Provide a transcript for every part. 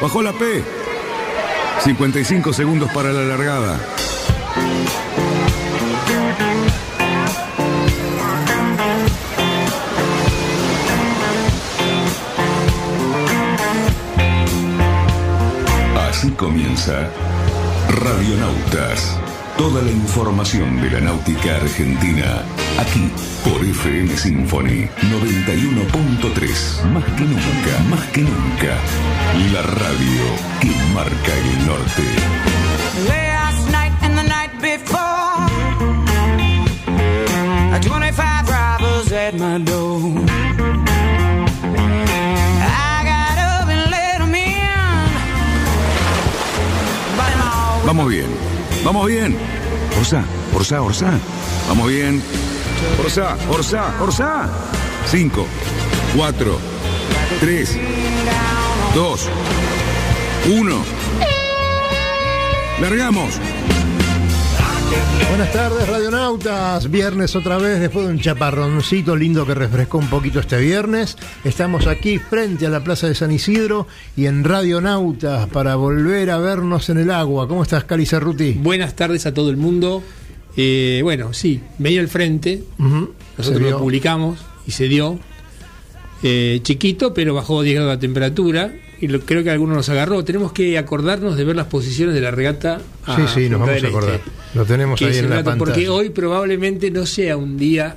Bajó la P. 55 segundos para la largada. Así comienza Radionautas. Toda la información de la náutica argentina, aquí por FM Symphony 91.3. Más que nunca, más que nunca, la radio que marca el norte. Last night and the night before, 25 robbers at my door. I got up and let 'em Vamos bien, vamos bien. Orsá, Orsá, Orsá. Vamos bien. Orsá, Orsá, Orsá. 5, 4, 3, 2, 1. Largamos. Buenas tardes, radionautas. Viernes otra vez, después de un chaparroncito lindo que refrescó un poquito este viernes. Estamos aquí frente a la Plaza de San Isidro y en Radionautas para volver a vernos en el agua. ¿Cómo estás, Cali Cerruti? Buenas tardes a todo el mundo. Eh, bueno, sí, medio al frente. Nosotros lo publicamos y se dio. Eh, chiquito, pero bajó 10 grados la temperatura. Y lo- creo que alguno nos agarró. Tenemos que acordarnos de ver las posiciones de la regata. a Sí, sí, nos vamos a acordar. Este, Lo tenemos ahí en la pantalla. Porque hoy probablemente no sea un día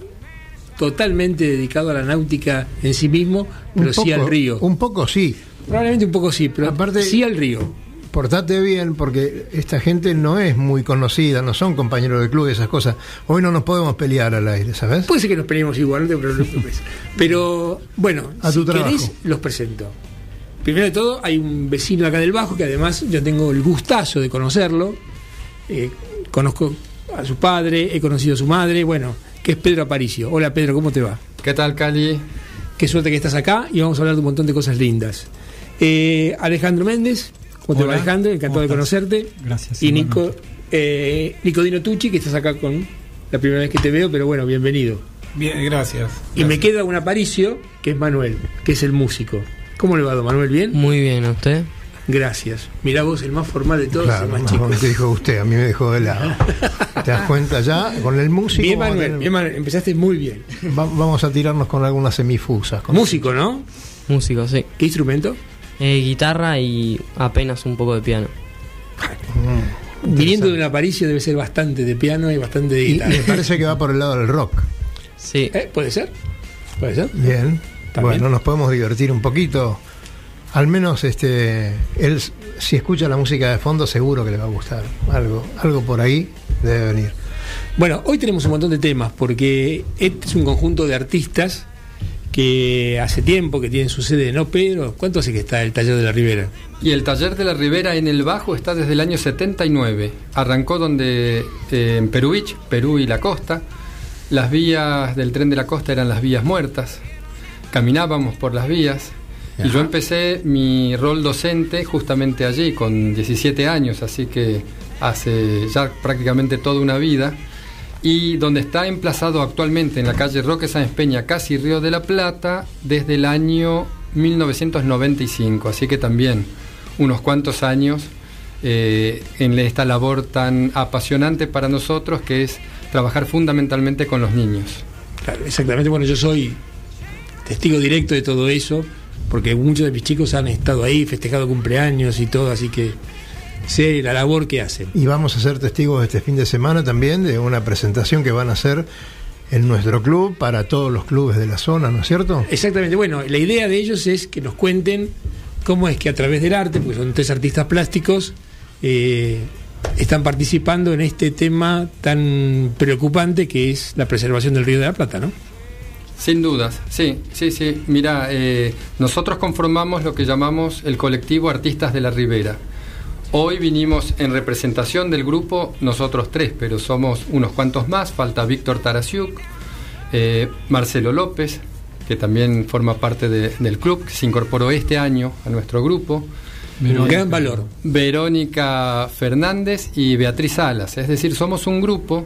totalmente dedicado a la náutica en sí mismo, pero sí al río. Un poco sí. Probablemente un poco sí, pero Aparte- sí al río. Portate bien porque esta gente no es muy conocida, no son compañeros del club y esas cosas. Hoy no nos podemos pelear al aire, ¿sabes? Puede ser que nos peleemos igual, no te preocupes. Pero bueno, A tu si trabajo. querés, los presento. Primero de todo, hay un vecino acá del Bajo que además yo tengo el gustazo de conocerlo. Eh, conozco a su padre, he conocido a su madre, bueno, que es Pedro Aparicio. Hola Pedro, ¿cómo te va? ¿Qué tal, Cali? Qué suerte que estás acá y vamos a hablar de un montón de cosas lindas. Eh, Alejandro Méndez, ¿cómo te va Hola, Alejandro? Encantado de conocerte. Gracias, Y Nico, eh, Nicodino Tucci, que estás acá con la primera vez que te veo, pero bueno, bienvenido. Bien, gracias. Y me queda un aparicio, que es Manuel, que es el músico. ¿Cómo le va, don Manuel? ¿Bien? Muy bien, ¿a usted? Gracias. Mirá vos, el más formal de todos, Claro, el más no, chico. te dijo usted, a mí me dejó de lado. ¿Te das cuenta ya? Con el músico Bien, Manuel, tener- bien, Manuel, empezaste muy bien. va- vamos a tirarnos con algunas semifusas. con- Músico, ¿no? Músico, sí. ¿Qué instrumento? Eh, guitarra y apenas un poco de piano. Mm, Viniendo de un aparicio debe ser bastante de piano y bastante de Y guitarra. me parece que va por el lado del rock. Sí. ¿Eh? ¿Puede ser? ¿Puede ser? Bien. También. Bueno, nos podemos divertir un poquito. Al menos este él si escucha la música de fondo seguro que le va a gustar. Algo, algo por ahí debe venir. Bueno, hoy tenemos un montón de temas porque este es un conjunto de artistas que hace tiempo que tienen su sede en Pedro. ¿Cuánto hace que está el taller de la Ribera? Y el taller de la Ribera en el Bajo está desde el año 79. Arrancó donde eh, en Peruich, Perú y la costa. Las vías del tren de la costa eran las vías muertas. Caminábamos por las vías. Y yo empecé mi rol docente justamente allí con 17 años, así que hace ya prácticamente toda una vida. Y donde está emplazado actualmente en la calle Roque Sáenz Peña, casi Río de la Plata, desde el año 1995. Así que también unos cuantos años eh, en esta labor tan apasionante para nosotros que es trabajar fundamentalmente con los niños. Claro, exactamente. Bueno, yo soy testigo directo de todo eso, porque muchos de mis chicos han estado ahí, festejado cumpleaños y todo, así que sé la labor que hacen. Y vamos a ser testigos este fin de semana también de una presentación que van a hacer en nuestro club para todos los clubes de la zona, ¿no es cierto? Exactamente. Bueno, la idea de ellos es que nos cuenten cómo es que a través del arte, porque son tres artistas plásticos, eh, están participando en este tema tan preocupante que es la preservación del Río de la Plata, ¿no? Sin dudas, sí, sí, sí. Mira, eh, nosotros conformamos lo que llamamos el colectivo Artistas de la Ribera. Hoy vinimos en representación del grupo, nosotros tres, pero somos unos cuantos más. Falta Víctor Tarasiuk, eh, Marcelo López, que también forma parte de- del club, que se incorporó este año a nuestro grupo. Un gran valor. Verónica Fernández y Beatriz Salas. Es decir, somos un grupo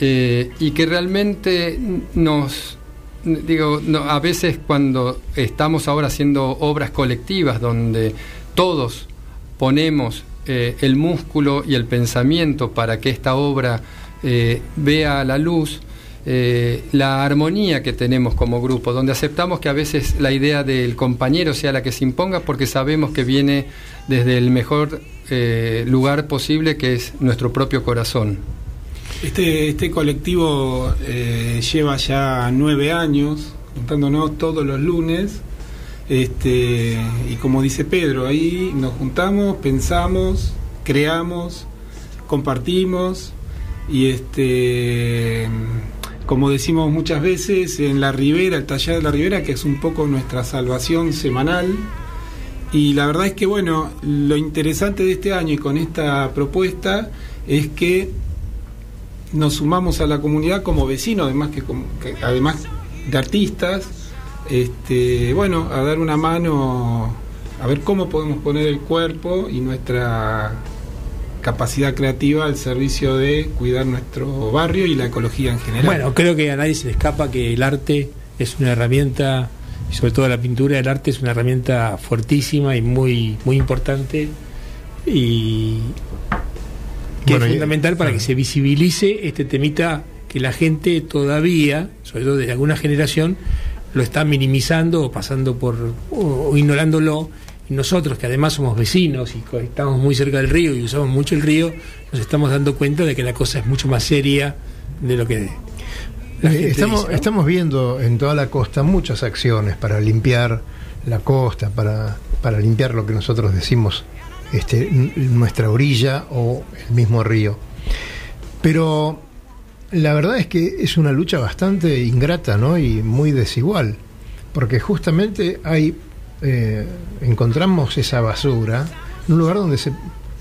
eh, y que realmente nos, digo, no, a veces cuando estamos ahora haciendo obras colectivas donde todos ponemos eh, el músculo y el pensamiento para que esta obra eh, vea la luz, eh, la armonía que tenemos como grupo, donde aceptamos que a veces la idea del compañero sea la que se imponga porque sabemos que viene desde el mejor lugar posible que es nuestro propio corazón. Este, este colectivo lleva ya nueve años, juntándonos todos los lunes. Este, y como dice Pedro, ahí nos juntamos, pensamos, creamos, compartimos. Y este, como decimos muchas veces, en la ribera, el taller de la ribera, que es un poco nuestra salvación semanal. Y la verdad es que, bueno, lo interesante de este año y con esta propuesta es que nos sumamos a la comunidad como vecinos, además que, que- además de artistas, este, bueno, a dar una mano, a ver cómo podemos poner el cuerpo y nuestra capacidad creativa al servicio de cuidar nuestro barrio y la ecología en general. Bueno, creo que a nadie se le escapa que el arte es una herramienta, y sobre todo la pintura del arte es una herramienta fuertísima y muy, muy importante y que Bueno, es y- fundamental para que se visibilice este temita que la gente todavía, sobre todo desde alguna generación, lo está minimizando o pasando por o, o ignorándolo. Y nosotros, que además somos vecinos y estamos muy cerca del río y usamos mucho el río, nos estamos dando cuenta de que la cosa es mucho más seria de lo que estamos, dice, ¿no? estamos viendo en toda la costa muchas acciones para limpiar la costa, para, para limpiar lo que nosotros decimos este, nuestra orilla o el mismo río. Pero la verdad es que es una lucha bastante ingrata ¿no? y muy desigual, porque justamente hay eh, encontramos esa basura en un lugar donde se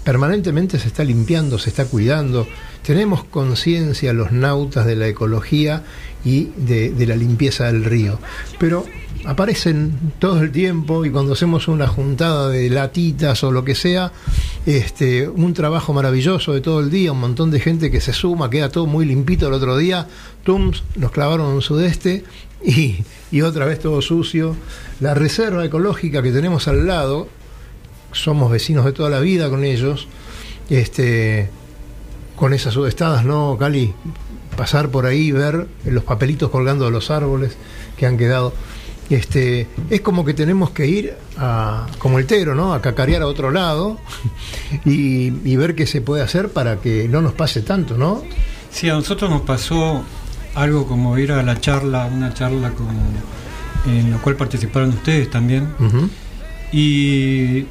permanentemente se está limpiando, se está cuidando. Tenemos conciencia los nautas de la ecología y de, de la limpieza del río. Pero aparecen todo el tiempo y cuando hacemos una juntada de latitas o lo que sea, este, un trabajo maravilloso de todo el día, un montón de gente que se suma, queda todo muy limpito el otro día, tums, nos clavaron un sudeste y, y otra vez todo sucio. La reserva ecológica que tenemos al lado, somos vecinos de toda la vida con ellos, este, con esas sudestadas, ¿no, Cali? Pasar por ahí, ver los papelitos colgando de los árboles que han quedado. Este, es como que tenemos que ir a, como el tero, ¿no? A cacarear a otro lado y, y ver qué se puede hacer para que no nos pase tanto, ¿no? Sí, a nosotros nos pasó algo como ir a la charla, una charla con, en la cual participaron ustedes también, y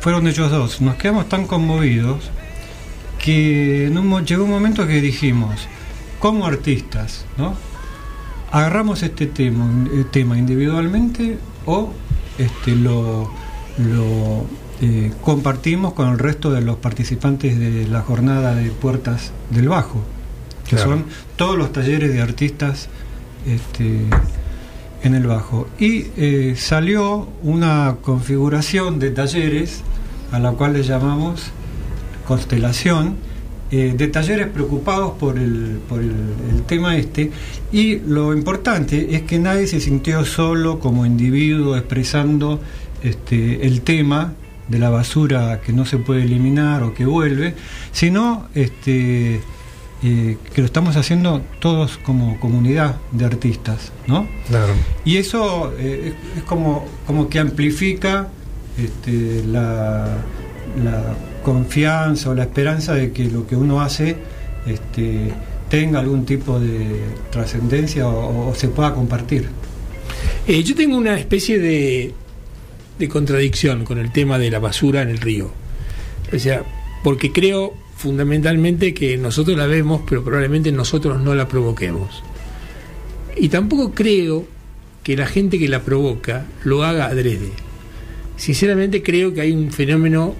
fueron ellos dos. Nos quedamos tan conmovidos que en un mo- llegó un momento que dijimos, como artistas, ¿no? Agarramos este tema, eh, tema individualmente o este, lo, lo eh, compartimos con el resto de los participantes de la jornada de Puertas del Bajo, que Claro. son todos los talleres de artistas este, en el Bajo. Y eh, salió una configuración de talleres a la cual le llamamos constelación, eh, de talleres preocupados por, el, por el, el tema este. Y lo importante es que nadie se sintió solo como individuo expresando este, el tema de la basura que no se puede eliminar o que vuelve, sino este, eh, que lo estamos haciendo todos como comunidad de artistas, ¿no? Claro. Y eso eh, es, es como, como que amplifica este, la, la confianza o la esperanza de que lo que uno hace este, tenga algún tipo de trascendencia o, se pueda compartir. Eh, yo tengo una especie de, de contradicción con el tema de la basura en el río. O sea, porque creo fundamentalmente que nosotros la vemos, pero probablemente nosotros no la provoquemos. Y tampoco creo que la gente que la provoca lo haga adrede. Sinceramente creo que hay un fenómeno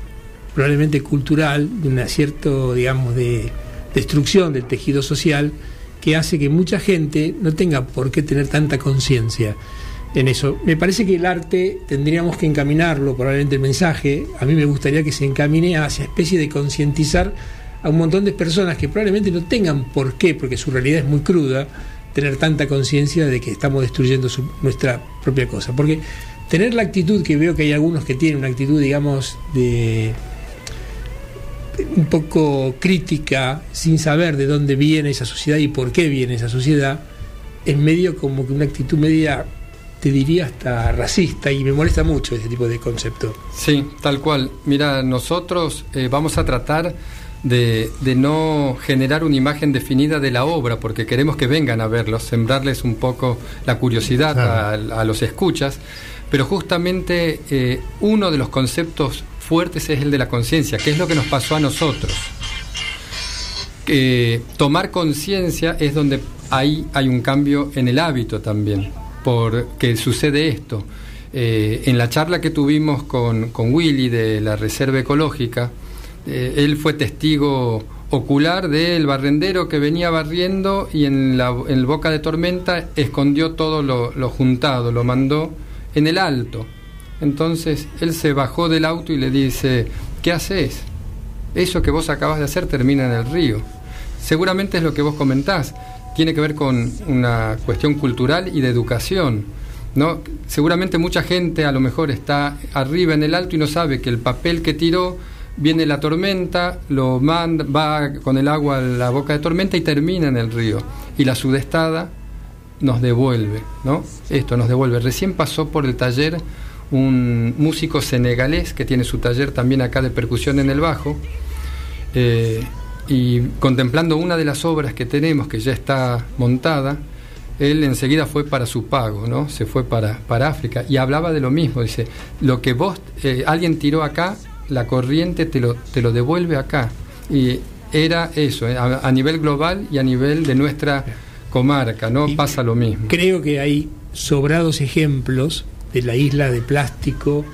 probablemente cultural, de una cierta, digamos, de destrucción del tejido social que hace que mucha gente no tenga por qué tener tanta conciencia en eso. Me parece que el arte tendríamos que encaminarlo, probablemente el mensaje, a mí me gustaría que se encamine hacia especie de concientizar a un montón de personas que probablemente no tengan por qué, porque su realidad es muy cruda, tener tanta conciencia de que estamos destruyendo su- nuestra propia cosa. Porque tener la actitud que veo que hay algunos que tienen una actitud, digamos, de un poco crítica, sin saber de dónde viene esa sociedad y por qué viene esa sociedad, es medio como que una actitud media, te diría hasta racista y me molesta mucho ese tipo de concepto. Sí, tal cual. Mira, nosotros eh, vamos a tratar de, de no generar una imagen definida de la obra, porque queremos que vengan a verlos, sembrarles un poco la curiosidad Claro. a, a los escuchas, pero justamente eh, uno de los conceptos fuertes es el de la conciencia, que es lo que nos pasó a nosotros. Eh, tomar conciencia es donde hay un cambio en el hábito también, porque sucede esto. Eh, en la charla que tuvimos con, con Willy de la Reserva Ecológica, eh, él fue testigo ocular del barrendero que venía barriendo y en la en boca de tormenta escondió todo lo juntado, lo mandó en el alto. Entonces él se bajó del auto y le dice, ¿qué haces? Eso que vos acabas de hacer termina en el río. Seguramente es lo que vos comentás, tiene que ver con una cuestión cultural y de educación. ¿no? Seguramente mucha gente a lo mejor está arriba en el alto y no sabe que el papel que tiró viene la tormenta, lo manda, va con el agua a la boca de tormenta y termina en el río. Y la sudestada nos devuelve, ¿no? Esto nos devuelve. Recién pasó por el taller un músico senegalés que tiene su taller también acá de percusión en el bajo. eh, y contemplando una de las obras que tenemos que ya está montada, él enseguida fue para su pago, ¿no? Se fue para, para África y hablaba de lo mismo. Dice, lo que vos, eh, alguien tiró acá, la corriente te lo, te lo devuelve acá. Y era eso, eh, a, a nivel global y a nivel de nuestra comarca, ¿no? Y Pasa lo mismo. Creo que hay sobrados ejemplos de la isla de plástico,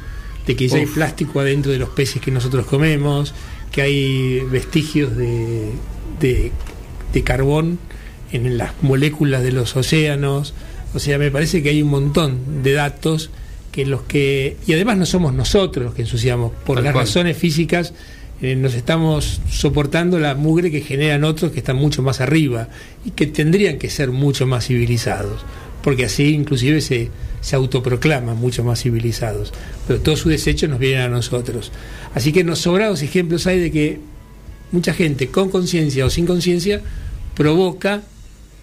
de que ya hay plástico adentro de los peces que nosotros comemos, que hay vestigios de, de, de carbón en las moléculas de los océanos. O sea, me parece que hay un montón de datos que los que. Y además no somos nosotros los que ensuciamos, por Tal las cual. razones físicas. eh, nos estamos soportando la mugre que generan otros que están mucho más arriba y que tendrían que ser mucho más civilizados, porque así inclusive se, se autoproclaman mucho más civilizados, pero todos sus desechos nos vienen a nosotros. Así que nos sobrados ejemplos hay de que mucha gente con conciencia o sin conciencia provoca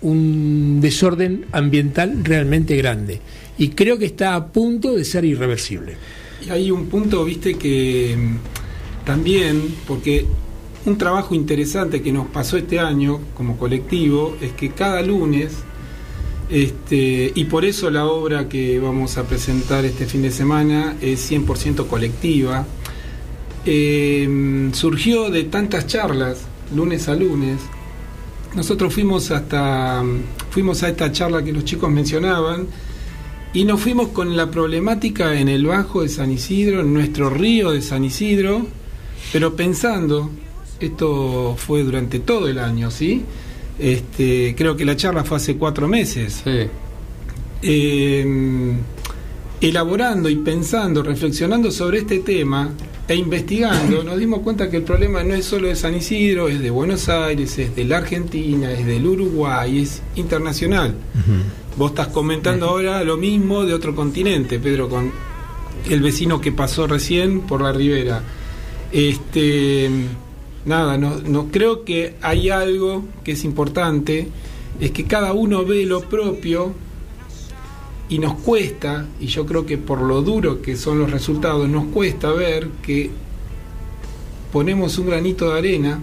un desorden ambiental realmente grande y creo que está a punto de ser irreversible. Y hay un punto, viste, que mm, también, porque un trabajo interesante que nos pasó este año como colectivo es que cada lunes, este, y por eso la obra que vamos a presentar este fin de semana es 100% colectiva, eh, surgió de tantas charlas, lunes a lunes. Nosotros fuimos hasta, fuimos a esta charla que los chicos mencionaban, y nos fuimos con la problemática en el Bajo de San Isidro, en nuestro río de San Isidro, pero pensando, esto fue durante todo el año, ¿sí? Este, creo que la charla fue hace cuatro meses. Sí. Eh, elaborando y pensando, reflexionando sobre este tema e investigando, nos dimos cuenta que el problema no es solo de San Isidro, es de Buenos Aires, es de la Argentina, es del Uruguay, es internacional. Vos estás comentando ahora lo mismo de otro continente, Pedro, con el vecino que pasó recién por la ribera. Este, nada, no, no creo que hay algo que es importante, es que cada uno ve lo propio y nos cuesta, y yo creo que por lo duro que son los resultados, nos cuesta ver que ponemos un granito de arena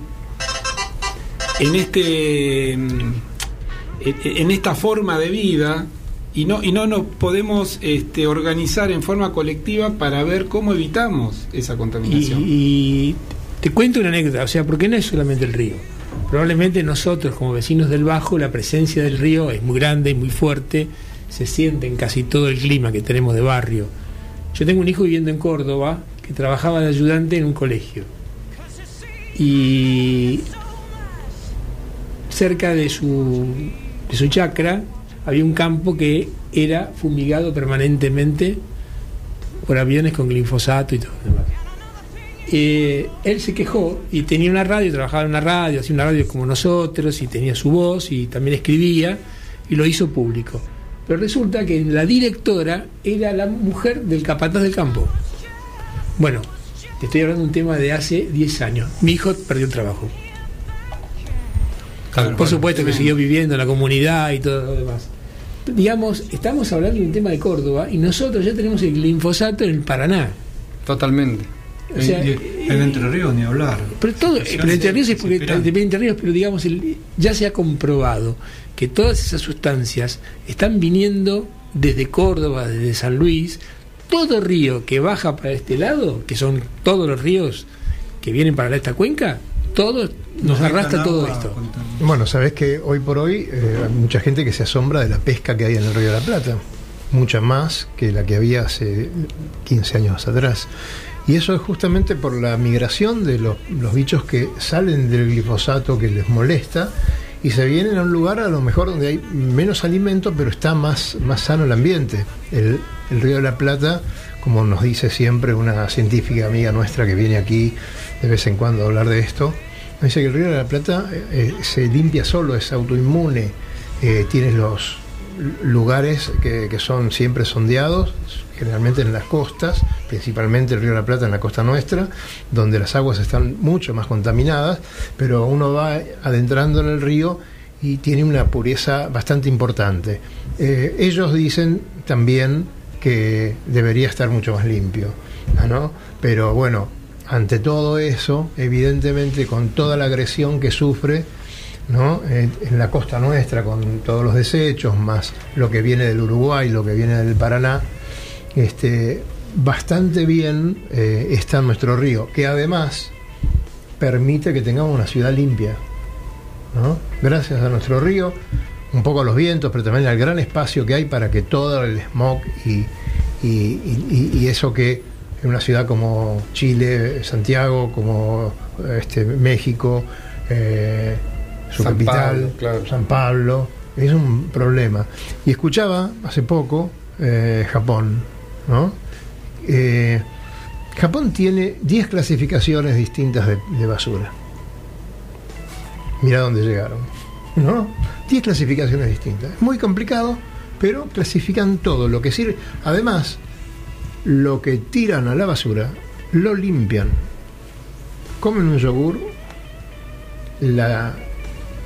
en este en- esta forma de vida y no y no nos podemos este, organizar en forma colectiva para ver cómo evitamos esa contaminación. y te cuento una anécdota, o sea, porque no es solamente el río. Probablemente nosotros, como vecinos del Bajo, la presencia del río es muy grande y muy fuerte, se siente en casi todo el clima que tenemos de barrio. Yo tengo un hijo viviendo en Córdoba que trabajaba de ayudante en un colegio. Y cerca de su, de su chacra había un campo que era fumigado permanentemente por aviones con glifosato y todo. Eh, él se quejó y tenía una radio, trabajaba en una radio, hacía una radio como nosotros y tenía su voz y también escribía y lo hizo público. Pero resulta que la directora era la mujer del capataz del campo. Bueno, te estoy hablando de un tema de hace 10 años. Mi hijo perdió el trabajo. Por supuesto que siguió viviendo en la comunidad y todo lo demás. Digamos, estamos hablando de un tema de Córdoba y nosotros ya tenemos el glifosato en el Paraná. Totalmente. O sea, Y- y- en Entre Ríos ni hablar. Pero todo, pero Entre Ríos es porque Entre Ríos, pero digamos, el- ya se ha comprobado que todas esas sustancias están viniendo desde Córdoba, desde San Luis, todo río que baja para este lado, que son todos los ríos que vienen para esta cuenca, todo nos arrastra todo esto. Bueno, sabés que hoy por hoy eh, hay mucha gente que se asombra de la pesca que hay en el Río de la Plata, mucha más que la que había hace 15 años atrás. Y eso es justamente por la migración de los, los bichos que salen del glifosato que les molesta y se vienen a un lugar a lo mejor donde hay menos alimento, pero está más, más sano el ambiente. El, Río de la Plata, como nos dice siempre una científica amiga nuestra que viene aquí de vez en cuando a hablar de esto, nos dice que el Río de la Plata eh, eh, se limpia solo, es autoinmune, eh, tienes los lugares que, son siempre sondeados, generalmente en las costas, principalmente el Río la Plata en la costa nuestra, donde las aguas están mucho más contaminadas, pero uno va adentrando en el río y tiene una pureza bastante importante. Eh, ellos dicen también que debería estar mucho más limpio, ¿no? Pero bueno, ante todo eso, evidentemente con toda la agresión que sufre, ¿no? En, la costa nuestra, con todos los desechos, más lo que viene del Uruguay, lo que viene del Paraná, este, bastante bien eh, está nuestro río, que además permite que tengamos una ciudad limpia. Gracias a nuestro río, un poco a los vientos, pero también al gran espacio que hay para que todo el smog y eso que en una ciudad como Chile, Santiago, como este, México, eh, su San capital, Pablo, claro. San Pablo, es un problema. Y escuchaba hace poco eh, Japón, ¿no? Eh, Japón tiene 10 clasificaciones distintas de, de basura. Mira dónde llegaron, ¿no? 10 clasificaciones distintas. Es muy complicado, pero clasifican todo lo que sirve. Además, lo que tiran a la basura lo limpian. Comen un yogur, la,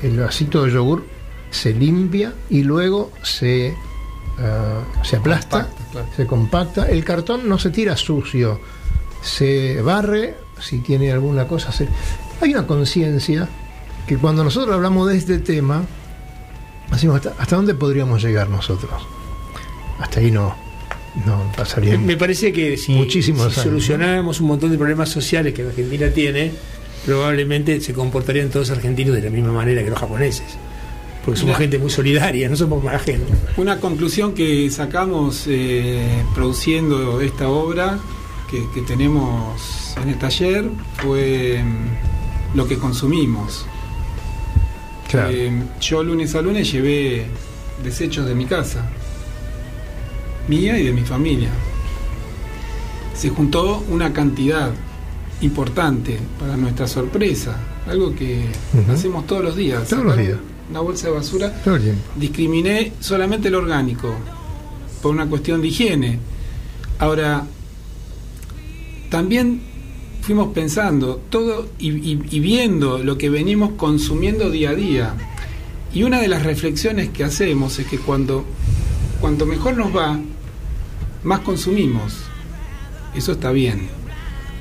el vasito de yogur se limpia y luego se, ah, se aplasta, Compacta, claro. se compacta. El cartón no se tira sucio, se barre, si tiene alguna cosa. se- Hay una conciencia que cuando nosotros hablamos de este tema, decimos, ¿hasta, hasta dónde podríamos llegar nosotros? Hasta ahí no, no pasaría. Me parece que si, si solucionáramos un montón de problemas sociales que la Argentina tiene, probablemente se comportarían todos los argentinos de la misma manera que los japoneses. Porque somos gente muy solidaria, no somos mala gente. Una conclusión que sacamos eh, produciendo esta obra que, que tenemos en el taller fue mm, lo que consumimos. Claro. Eh, yo lunes a lunes llevé desechos de mi casa, mía y de mi familia. Se juntó una cantidad importante para nuestra sorpresa, algo que hacemos todos los días. Todos los días. Una bolsa de basura Todo el tiempo. discriminé solamente el orgánico por una cuestión de higiene. Ahora, también fuimos pensando todo y, y- y viendo lo que venimos consumiendo día a día. Y una de las reflexiones que hacemos es que cuando cuanto mejor nos va, más consumimos. Eso está bien.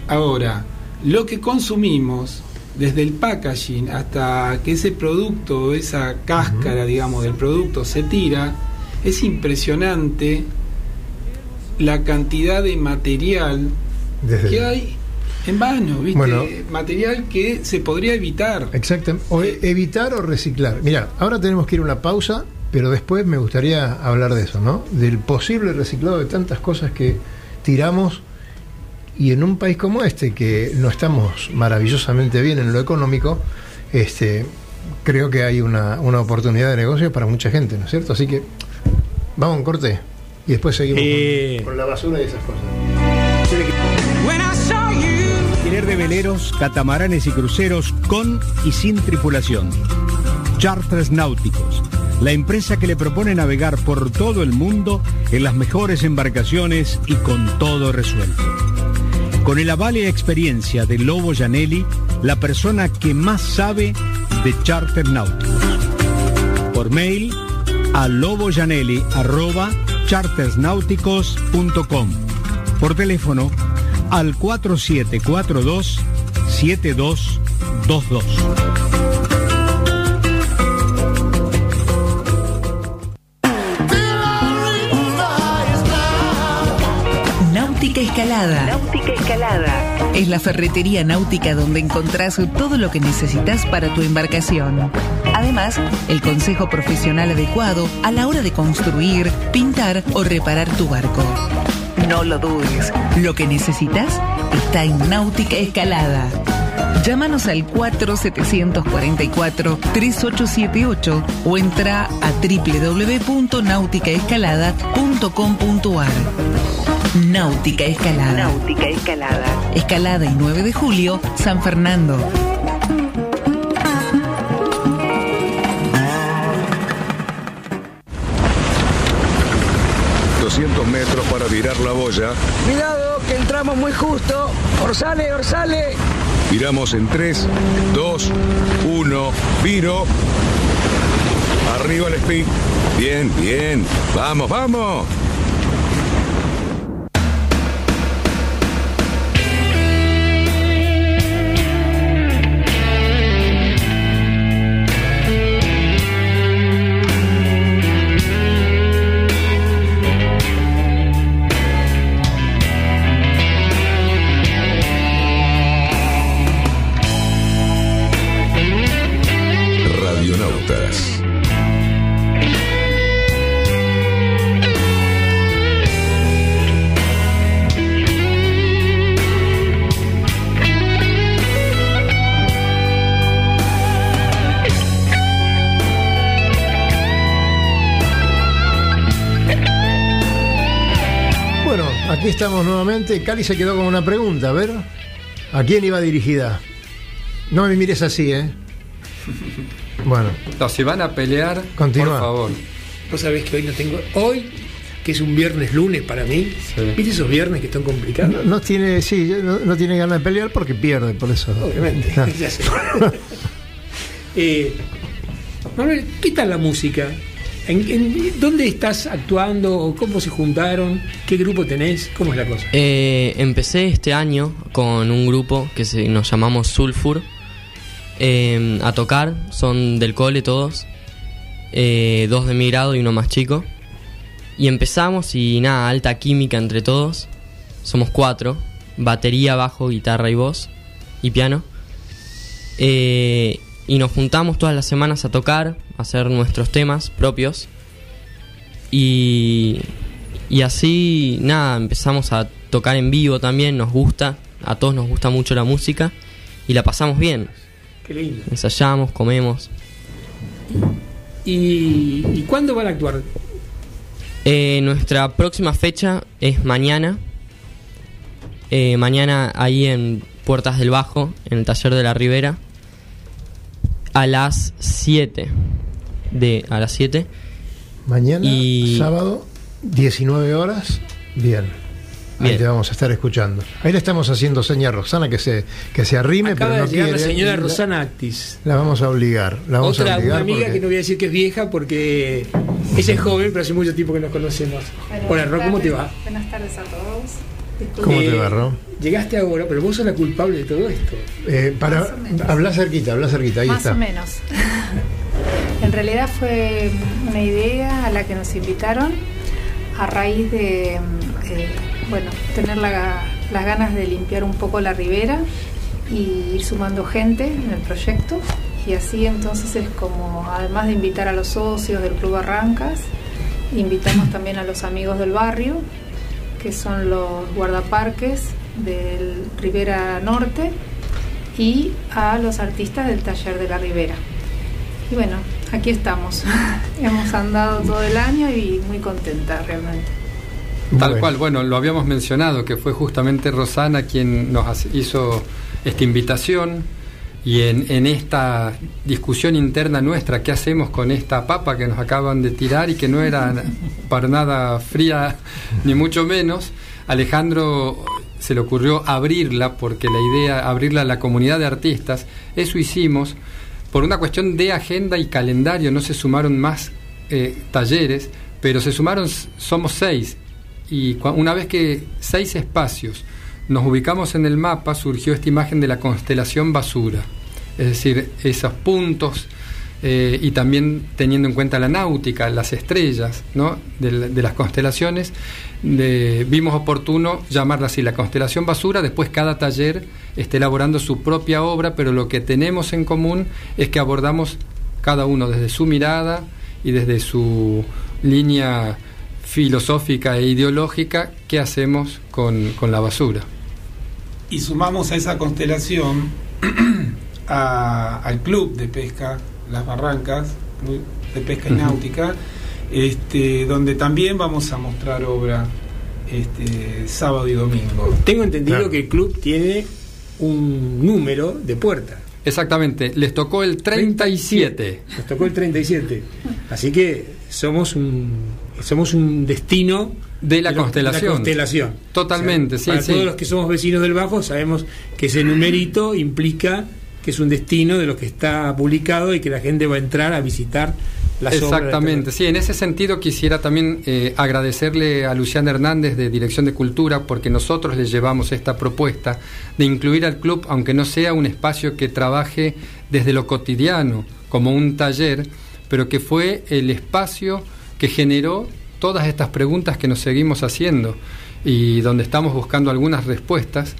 Ahora, lo que consumimos, desde el packaging hasta que ese producto, esa cáscara, digamos, del producto se tira, es impresionante la cantidad de material Desde que hay en vano, ¿viste? Bueno. material que se podría evitar. Exactamente. O e- evitar o reciclar. Mira, ahora tenemos que ir a una pausa, pero después me gustaría hablar de eso, ¿no? Del posible reciclado de tantas cosas que tiramos y en un país como este, que no estamos maravillosamente bien en lo económico, este, creo que hay una, una oportunidad de negocio para mucha gente, ¿no es cierto? Así que vamos a un corte y después seguimos Eh. con, con la basura y esas cosas. Alquiler de veleros, catamaranes y cruceros con y sin tripulación. Charters náuticos. la empresa que le propone navegar por todo el mundo en las mejores embarcaciones y con todo resuelto. Con el aval y experiencia de Lobo Janelli, la persona que más sabe de charter náutico. Por mail a loboyanelli.chartersnáuticos.com. Por teléfono al 4742 7222. Náutica Escalada. Náutica Es la ferretería náutica donde encontrás todo lo que necesitas para tu embarcación. Además, el consejo profesional adecuado a la hora de construir, pintar o reparar tu barco. No lo dudes, lo que necesitas está en Náutica Escalada. Llámanos al 4744-3878 o entra a www.nauticaescalada.com.ar. Náutica Escalada. Náutica Escalada. Escalada y 9 de julio, San Fernando. metros para virar la boya. Cuidado, que entramos muy justo. Orsale, orsale. Viramos en 3, 2, 1, viro. Arriba el speed. Bien, bien. Vamos, vamos. Estamos nuevamente. Cali se quedó con una pregunta, a ver. ¿A quién iba dirigida? No me mires así, ¿eh? Bueno, No, si van a pelear, Continúa. por favor. Vos sabés que hoy no tengo. Hoy, que es un viernes lunes para mí, ¿viste esos viernes que están complicados? no, no tiene, sí, no, no tiene ganas de pelear porque pierde, por eso. Obviamente, Ah. ya sé. Eh, Manuel, ¿qué tal la música? ¿En, dónde estás actuando? ¿O ¿Cómo se juntaron? ¿Qué grupo tenés? ¿Cómo es la cosa? Eh, empecé este año con un grupo que se, nos llamamos Sulfur eh, a tocar, son del cole todos, eh, dos de mi grado y uno más chico. Y empezamos y nada, alta química entre todos, somos cuatro, batería, bajo, guitarra y voz y piano. Y nos juntamos todas las semanas a tocar, hacer nuestros temas propios. Y, y así, nada, empezamos a tocar en vivo también, nos gusta, a todos nos gusta mucho la música y la pasamos bien. Qué lindo. Ensayamos, comemos. ¿Y, y cuándo van a actuar? Eh, nuestra próxima fecha es mañana. Eh, mañana ahí en Puertas del Bajo, en el taller de la Ribera. A las 7. De, a las 7. Mañana, Y- sábado, 19 horas. Bien. Ahí Bien. te vamos a estar escuchando. Ahí le estamos haciendo seña a Rosana que se, que se arrime, Acaba pero no de llegar quiere. la señora La- Rosana Actis. La vamos a obligar. La vamos Otra a obligar una amiga porque- que no voy a decir que es vieja porque ella es joven, pero hace mucho tiempo que nos conocemos. Hola, Ro, ¿cómo te va? Buenas tardes a todos. ¿Cómo te Eh, va, Ro? Llegaste ahora, pero vos sos la culpable de todo esto. Eh, para, habla cerquita, habla cerquita, ahí Más está. o menos. En realidad fue una idea a la que nos invitaron a raíz de, eh, bueno, tener la- las ganas de limpiar un poco la ribera y ir sumando gente en el proyecto. Y así entonces es como, además de invitar a los socios del Club Arrancas, invitamos también a los amigos del barrio, que son los guardaparques del Ribera Norte y a los artistas del taller de la Ribera. Y bueno, aquí estamos. Hemos andado todo el año y muy contenta realmente. Tal cual, bueno, lo habíamos mencionado, que fue justamente Rosana quien nos hizo esta invitación. Y en, en esta discusión interna nuestra, ¿qué hacemos con esta papa que nos acaban de tirar y que no era para nada fría, ni mucho menos? Alejandro se le ocurrió abrirla, porque la idea, abrirla a la comunidad de artistas, eso hicimos. Por una cuestión de agenda y calendario, no se sumaron más eh, talleres, pero se sumaron, somos seis. Y una vez que seis espacios nos ubicamos en el mapa, surgió esta imagen de la constelación basura. Es decir, esos puntos eh, y también teniendo en cuenta la náutica, las estrellas ¿no? de las constelaciones, de- vimos oportuno llamarla así, la constelación basura, después cada taller está elaborando su propia obra, pero lo que tenemos en común es que abordamos cada uno desde su mirada y desde su línea filosófica e ideológica, qué hacemos con, con la basura. Y sumamos a esa constelación a- al club de pesca Las Barrancas, de Pesca y. Náutica, este, donde también vamos a mostrar obra este, sábado y domingo. Tengo entendido Claro. que el club tiene un número de puerta. Exactamente, les tocó el 37. Nos tocó el 37. Así que somos un somos un destino De la constelación. constelación. Totalmente, sí, Para sí. todos los que somos vecinos del Bajo sabemos que ese numerito implica que es un destino de lo que está publicado y que la gente va a entrar a visitar las obras de Exactamente, sí, en ese sentido quisiera también eh, agradecerle a Luciana Hernández de Dirección de Cultura porque nosotros le llevamos esta propuesta de incluir al club, aunque no sea un espacio que trabaje desde lo cotidiano, como un taller, pero que fue el espacio que generó todas estas preguntas que nos seguimos haciendo y donde estamos buscando algunas respuestas.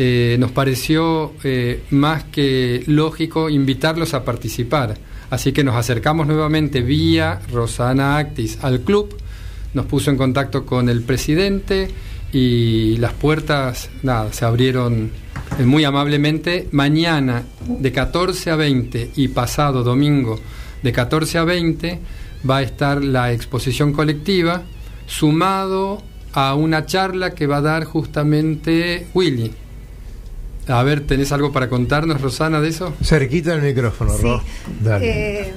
Eh, nos pareció eh, más que lógico invitarlos a participar. Así que nos acercamos nuevamente vía Rosana Actis al club, nos puso en contacto con el presidente y las puertas nada, se abrieron eh, muy amablemente. Mañana de 14 a 20 y pasado domingo de 14 a 20 va a estar la exposición colectiva sumado a una charla que va a dar justamente Willy. A ver, ¿tenés algo para contarnos, Rosana, de eso? Cerquita del micrófono, Sí. Ro. Dale. Eh,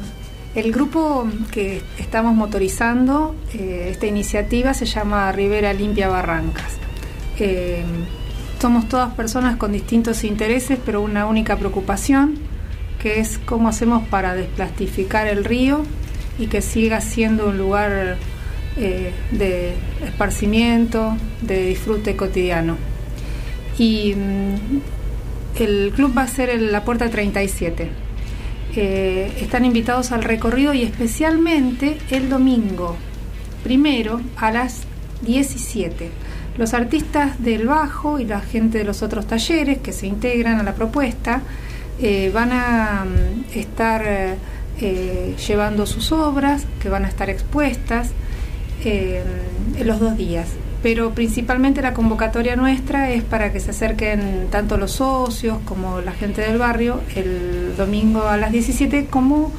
el grupo que estamos motorizando, eh, esta iniciativa se llama Rivera Limpia Barrancas. Eh, somos todas personas con distintos intereses, pero una única preocupación, que es cómo hacemos para desplastificar el río y que siga siendo un lugar eh, de esparcimiento, de disfrute cotidiano. Y mm, el club va a ser en la puerta 37. Eh, están invitados al recorrido y especialmente el domingo, primero a las 17. Los artistas del bajo y la gente de los otros talleres que se integran a la propuesta eh, van a mm, estar eh, llevando sus obras, que van a estar expuestas en los dos días. Pero principalmente la convocatoria nuestra es para que se acerquen tanto los socios como la gente del barrio el domingo a las 17 como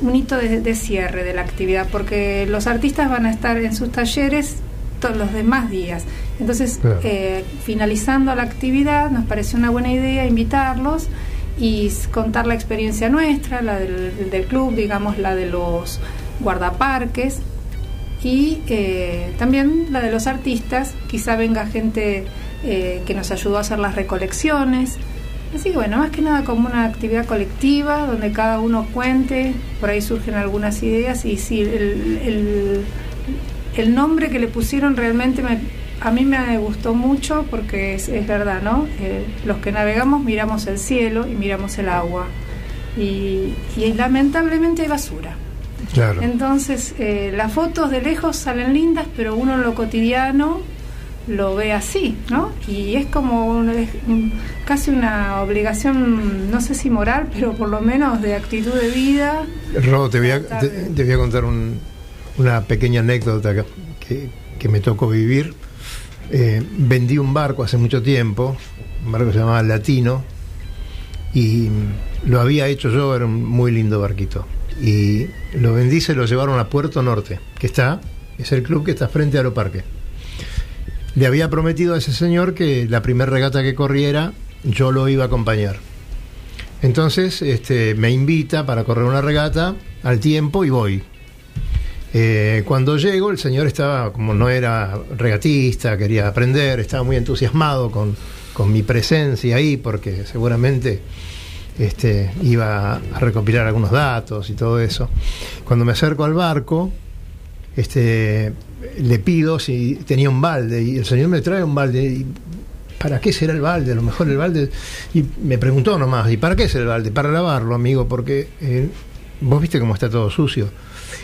un hito de, de cierre de la actividad, porque los artistas van a estar en sus talleres todos los demás días. Entonces, Claro. eh, finalizando la actividad, nos pareció una buena idea invitarlos y contar la experiencia nuestra, la del, del club, digamos, la de los guardaparques y eh, también la de los artistas. Quizá venga gente eh, que nos ayudó a hacer las recolecciones. Así que bueno, más que nada como una actividad colectiva donde cada uno cuente, por ahí surgen algunas ideas y sí, el, el- nombre que le pusieron realmente me- a mí me gustó mucho porque es, es verdad, ¿no? Eh, los que navegamos miramos el cielo y miramos el agua y, y lamentablemente hay basura. Claro. Entonces, eh, las fotos de lejos salen lindas, pero uno en lo cotidiano lo ve así, ¿no? Y es como un- casi una obligación, no sé si moral, pero por lo menos de actitud de vida. Ro, te voy a, te, te voy a contar un- una pequeña anécdota que me tocó vivir. Eh, vendí un barco hace mucho tiempo, un barco que se llamaba Latino, y lo había hecho yo, era un muy lindo barquito. Y lo vendí, se lo llevaron a Puerto Norte, que está, es el club que está frente a Aeroparque. Le había prometido a ese señor que la primera regata que corriera yo lo iba a acompañar. Entonces este, me invita para correr una regata al tiempo y voy. Eh, cuando llego, el señor estaba, como no era regatista, quería aprender, estaba muy entusiasmado con, con mi presencia ahí, porque seguramente este, iba a recopilar algunos datos y todo eso. Cuando me acerco al barco, este, le pido si tenía un balde y el señor me trae un balde. Y, ¿Para qué será el balde? A lo mejor el balde. Y me preguntó nomás, ¿y para qué será el balde? Para lavarlo, amigo, porque eh, vos viste cómo está todo sucio.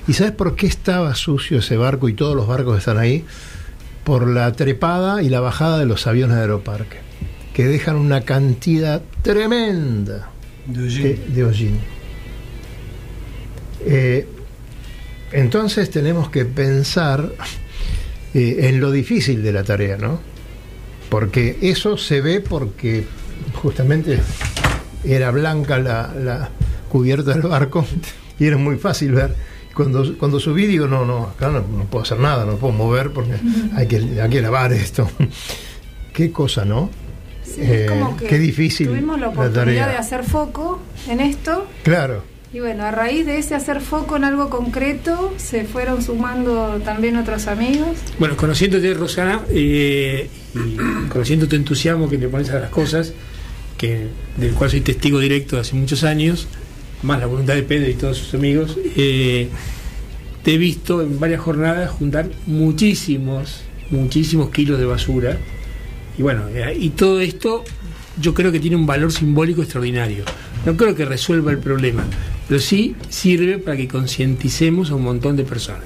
¿Y sabes por qué estaba sucio ese barco y todos los barcos están ahí? Por la trepada y la bajada de los aviones de Aeroparque, que dejan una cantidad tremenda de, de hollín. Eh, entonces tenemos que pensar eh, en lo difícil de la tarea, ¿no? Porque eso se ve porque justamente era blanca la, cubierta del barco y era muy fácil ver. Cuando, cuando subí digo, no, no, acá no, no puedo hacer nada, no puedo mover porque hay que, hay que lavar esto. Qué cosa, ¿no? Sí, es como que qué difícil Tuvimos la oportunidad de hacer foco en esto Claro. y bueno, a raíz de ese hacer foco en algo concreto se fueron sumando también otros amigos. Bueno, conociéndote, Rosana, eh, y conociendo tu entusiasmo que le pones a las cosas, que del cual soy testigo directo de hace muchos años, más la voluntad de Pedro y todos sus amigos, eh, te he visto en varias jornadas juntar muchísimos, muchísimos kilos de basura. Y bueno, eh, y todo esto yo creo que tiene un valor simbólico extraordinario. No creo que resuelva el problema, pero sí sirve para que concienticemos a un montón de personas.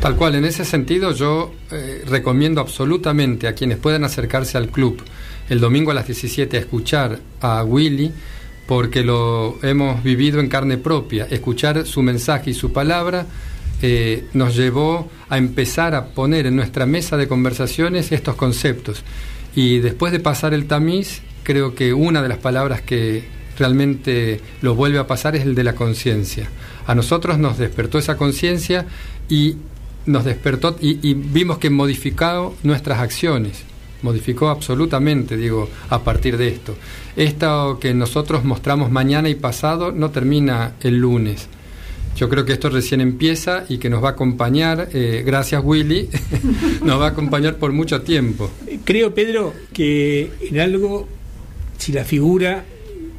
Tal cual, en ese sentido yo eh, recomiendo absolutamente a quienes puedan acercarse al club el domingo a las 17 a escuchar a Willy, porque lo hemos vivido en carne propia. Escuchar su mensaje y su palabra eh, nos llevó a empezar a poner en nuestra mesa de conversaciones estos conceptos. Y después de pasar el tamiz, creo que una de las palabras que realmente lo vuelve a pasar es el de la conciencia. A nosotros nos despertó esa conciencia y nos despertó y, vimos que modificado nuestras acciones, modificó absolutamente, digo, a partir de esto. Esto que nosotros mostramos mañana y pasado no termina el lunes. Yo creo que esto recién empieza y que nos va a acompañar, eh, gracias Willy, nos va a acompañar por mucho tiempo. Creo, Pedro, que en algo, si la figura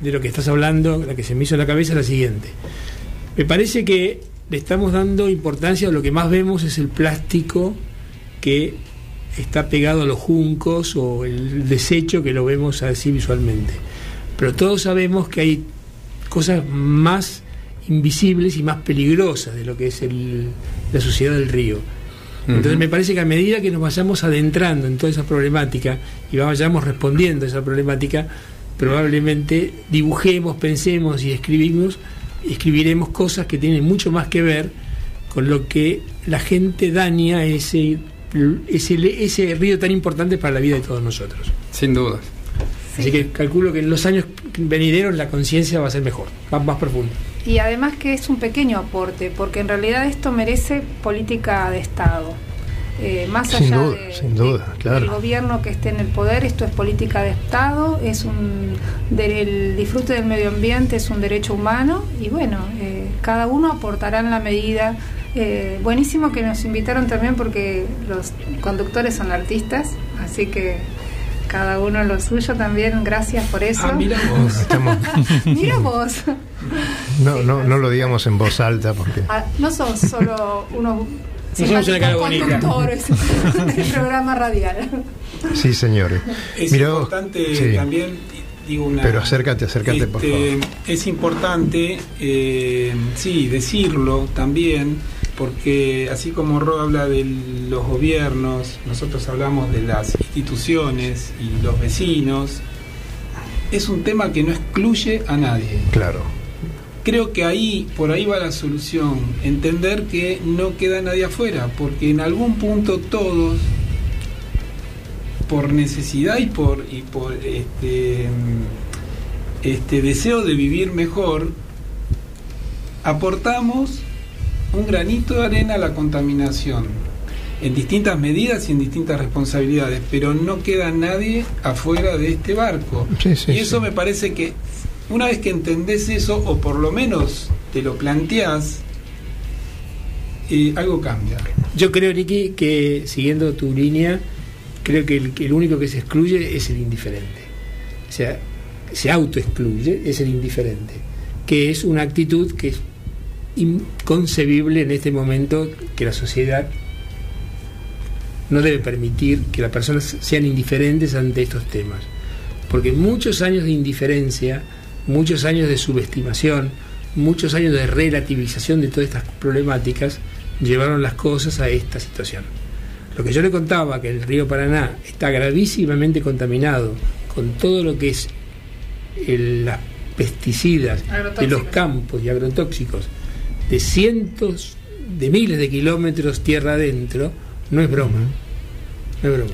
de lo que estás hablando, la que se me hizo en la cabeza es la siguiente. Me parece que le estamos dando importancia a lo que más vemos es el plástico que está pegado a los juncos o el desecho que lo vemos así visualmente. Pero todos sabemos que hay cosas más invisibles y más peligrosas de lo que es el- la suciedad del río. Entonces me parece que a medida que nos vayamos adentrando en toda esa problemática y vayamos respondiendo a esa problemática, probablemente dibujemos, pensemos y escribimos, escribiremos cosas que tienen mucho más que ver con lo que la gente daña ese, ese, ese río tan importante para la vida de todos nosotros. Sin duda. Así que calculo que en los años venideros la conciencia va a ser mejor, va más profunda. Y además que es un pequeño aporte, porque en realidad esto merece política de Estado. Eh, más Sin allá duda, de- sin duda, del claro. gobierno que esté en el poder, esto es política de Estado, es un de- el disfrute del medio ambiente es un derecho humano y bueno, eh, cada uno aportará en la medida. Eh, buenísimo que nos invitaron también porque los conductores son artistas, así que cada uno lo suyo también, gracias por eso. Ah, mira vos. Mira vos. no, no, no lo digamos en voz alta porque Ah, no son solo unos somos una cara bonita. conductores del programa radial. sí, señores. Es Mirá, importante sí. también, digo una... Pero acércate, acércate, por Este, favor. Es importante, eh, sí, decirlo también, porque así como Ro habla de los gobiernos, nosotros hablamos de las instituciones y los vecinos, es un tema que no excluye a nadie. Claro. Creo que ahí, por ahí va la solución, entender que no queda nadie afuera, porque en algún punto todos, por necesidad y por, y por este, este deseo de vivir mejor, aportamos un granito de arena a la contaminación, en distintas medidas y en distintas responsabilidades, pero no queda nadie afuera de este barco. Sí, sí, y eso sí. me parece que una vez que entendés eso, o por lo menos te lo planteás, eh, algo cambia. Yo creo, Ricky, que siguiendo tu línea, creo que el, que el único que se excluye es el indiferente. O sea, se autoexcluye, es el indiferente, que es una actitud que es inconcebible en este momento que la sociedad no debe permitir que las personas sean indiferentes ante estos temas. Porque muchos años de indiferencia, muchos años de subestimación, muchos años de relativización de todas estas problemáticas llevaron las cosas a esta situación. Lo que yo le contaba, que el río Paraná está gravísimamente contaminado con todo lo que es el- las pesticidas de los campos y agrotóxicos de cientos de miles de kilómetros tierra adentro, no es broma. No es broma.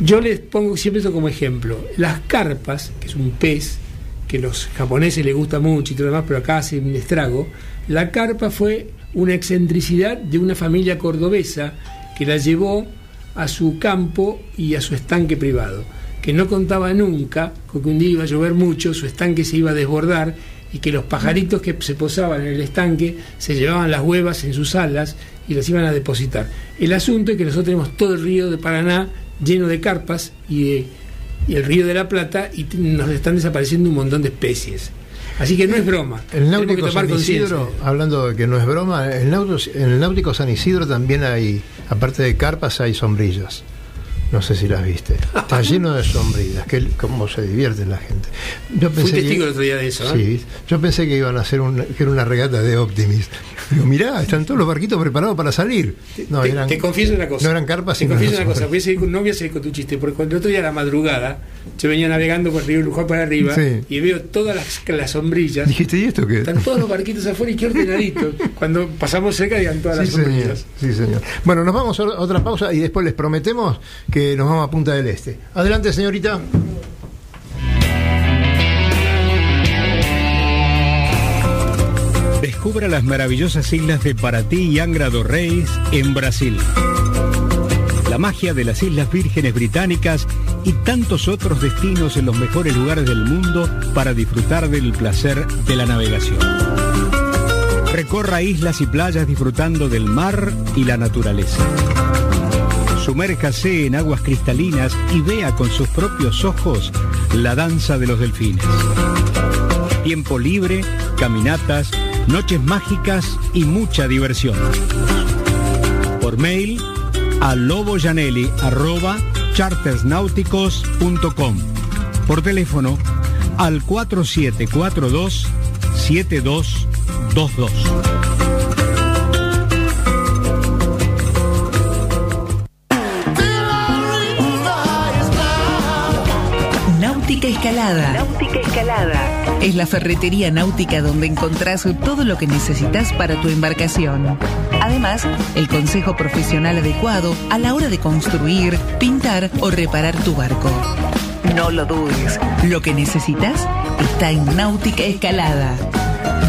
Yo les pongo siempre eso como ejemplo. Las carpas, que es un pez que los japoneses les gusta mucho y todo lo demás, pero acá hace un estrago, la carpa fue una excentricidad de una familia cordobesa que la llevó a su campo y a su estanque privado, que no contaba nunca con que un día iba a llover mucho, su estanque se iba a desbordar y que los pajaritos que se posaban en el estanque se llevaban las huevas en sus alas y las iban a depositar. El asunto es que nosotros tenemos todo el río de Paraná lleno de carpas y, de- y el río de la Plata y nos están desapareciendo un montón de especies. Así que no es broma. El náutico San. Isidro, hablando de que no es broma, el náutico- en el náutico San Isidro también hay, aparte de carpas, hay sombrillas. No sé si las viste. Está lleno de sombrillas. Que, ¿Cómo se divierte la gente? Yo Fui testigo el otro día de eso. ¿eh? Sí, yo pensé que iban a hacer un- que era una regata de Optimist. Digo, mirá, están todos los barquitos preparados para salir. No, te, eran, te confieso una cosa. no eran carpas, Te confieso una sombrillas. cosa. Voy a seguir no voy a seguir con tu chiste, porque cuando el otro día a la madrugada, yo venía navegando por el río Luján para arriba Sí. y veo todas las, las sombrillas. Dijiste, ¿y esto qué? Están todos los barquitos afuera y qué ordenaditos. Cuando pasamos cerca, digan todas Sí las señor, sombrillas. sí, señor. Bueno, nos vamos a otra pausa y después les prometemos que nos vamos a Punta del Este. Adelante, señorita. Descubra las maravillosas islas de Paraty y Angra do Reis en Brasil. La magia de las Islas Vírgenes Británicas y tantos otros destinos en los mejores lugares del mundo para disfrutar del placer de la navegación. Recorra islas y playas disfrutando del mar y la naturaleza. Sumérjase en aguas cristalinas y vea con sus propios ojos la danza de los delfines. Tiempo libre, caminatas, noches mágicas y mucha diversión. Por mail a chartersnáuticos.com. Por teléfono al 4742 7222. Escalada. Náutica Escalada. Es la ferretería náutica donde encontrás todo lo que necesitas para tu embarcación. Además, el consejo profesional adecuado a la hora de construir, pintar o reparar tu barco. No lo dudes, lo que necesitas está en Náutica Escalada.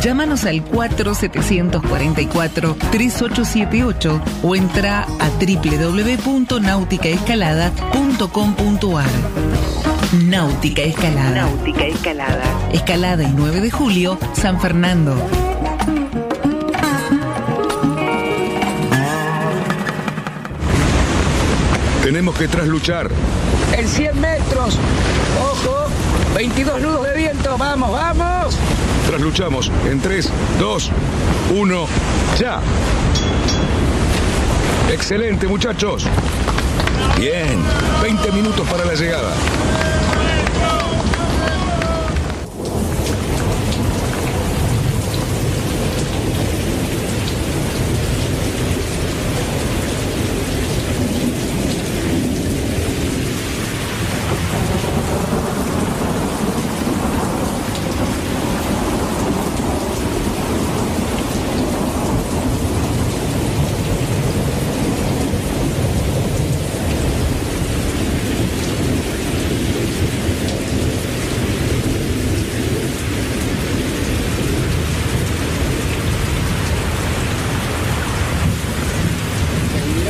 Llámanos al 4744-3878 o entra a www.nauticaescalada.com.ar. Náutica Escalada. Náutica Escalada. Escalada y 9 de julio, San Fernando. Tenemos que trasluchar. En 100 metros. Ojo. 22 nudos de viento. Vamos, vamos. Trasluchamos en 3, 2, 1, ya. Excelente, muchachos. Bien, 20 minutos para la llegada.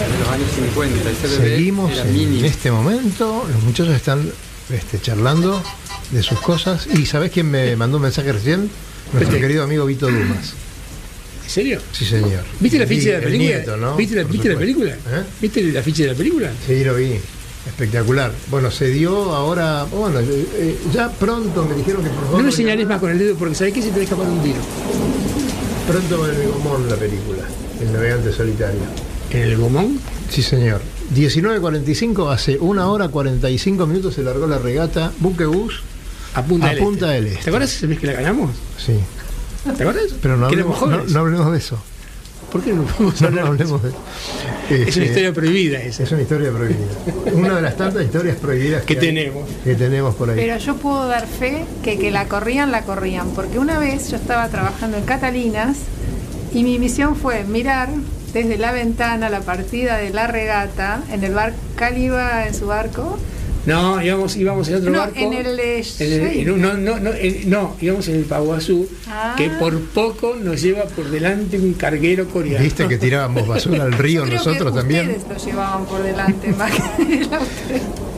de los años 50. Ese bebé Seguimos en este momento. Los muchachos están este, charlando de sus cosas. ¿Y sabés quién me mandó un mensaje recién? Nuestro Vete. querido amigo Vito Dumas. ¿En serio? Sí, señor. ¿Viste la ficha de la el película? nieto, ¿no? ¿Viste, la, ¿viste la película? ¿Eh? ¿Viste la ficha de la película? Sí, lo vi. Espectacular. Bueno, se dio ahora. Bueno, eh, eh, ya pronto me dijeron que por favor. No me señales más con el dedo porque ¿sabes qué? Se te deja para un tiro. Pronto va en el Gomón la película. El navegante solitario. ¿En el Gomón? Sí, señor. 19.45, hace una hora 45 minutos se largó la regata Buquebus A Punta a del Punta Este. del Este. ¿Te acuerdas esa vez que la ganamos? Sí. ¿Te acuerdas? Pero no hablemos, no, hablemos de eso. ¿Por qué no podemos No, hablar no hablemos de eso? Es una Este, historia prohibida esa. Es una historia prohibida. Una de las tantas historias prohibidas Que tenemos. que tenemos por ahí. Pero yo puedo dar fe que que la corrían, la corrían. Porque una vez yo estaba trabajando en Catalinas y mi misión fue mirar desde la ventana la partida de la regata en el bar Caliba en su barco. No, íbamos, íbamos en otro No, barco. en el En el- en un- no, no, no, en- no, íbamos en el Paguazú, Ah. que por poco nos lleva por delante un carguero coreano. ¿Viste que tirábamos basura al río Creo nosotros que también? Ustedes lo llevaban por delante más que la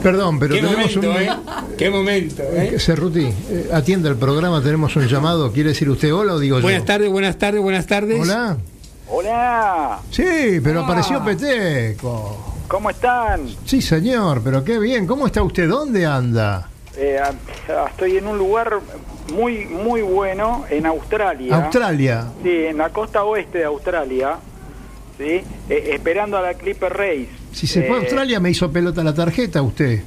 Perdón, pero Qué tenemos momento, un. ¿eh? Qué momento, ¿eh? Cerruti, eh, atiende el programa, tenemos un llamado. ¿Quiere decir usted hola o digo yo? Buenas tardes, buenas tardes, buenas tardes. Hola. Hola, Sí, pero Ah. apareció Peteco. ¿cómo están? Sí, señor, pero qué bien. ¿Cómo está usted? ¿Dónde anda? Eh, ah, estoy en un lugar muy muy bueno en Australia. Australia. Sí, en la costa oeste de Australia. Sí, Eh, esperando a la Clipper Race. Si se fue a Eh, Australia me hizo pelota la tarjeta usted.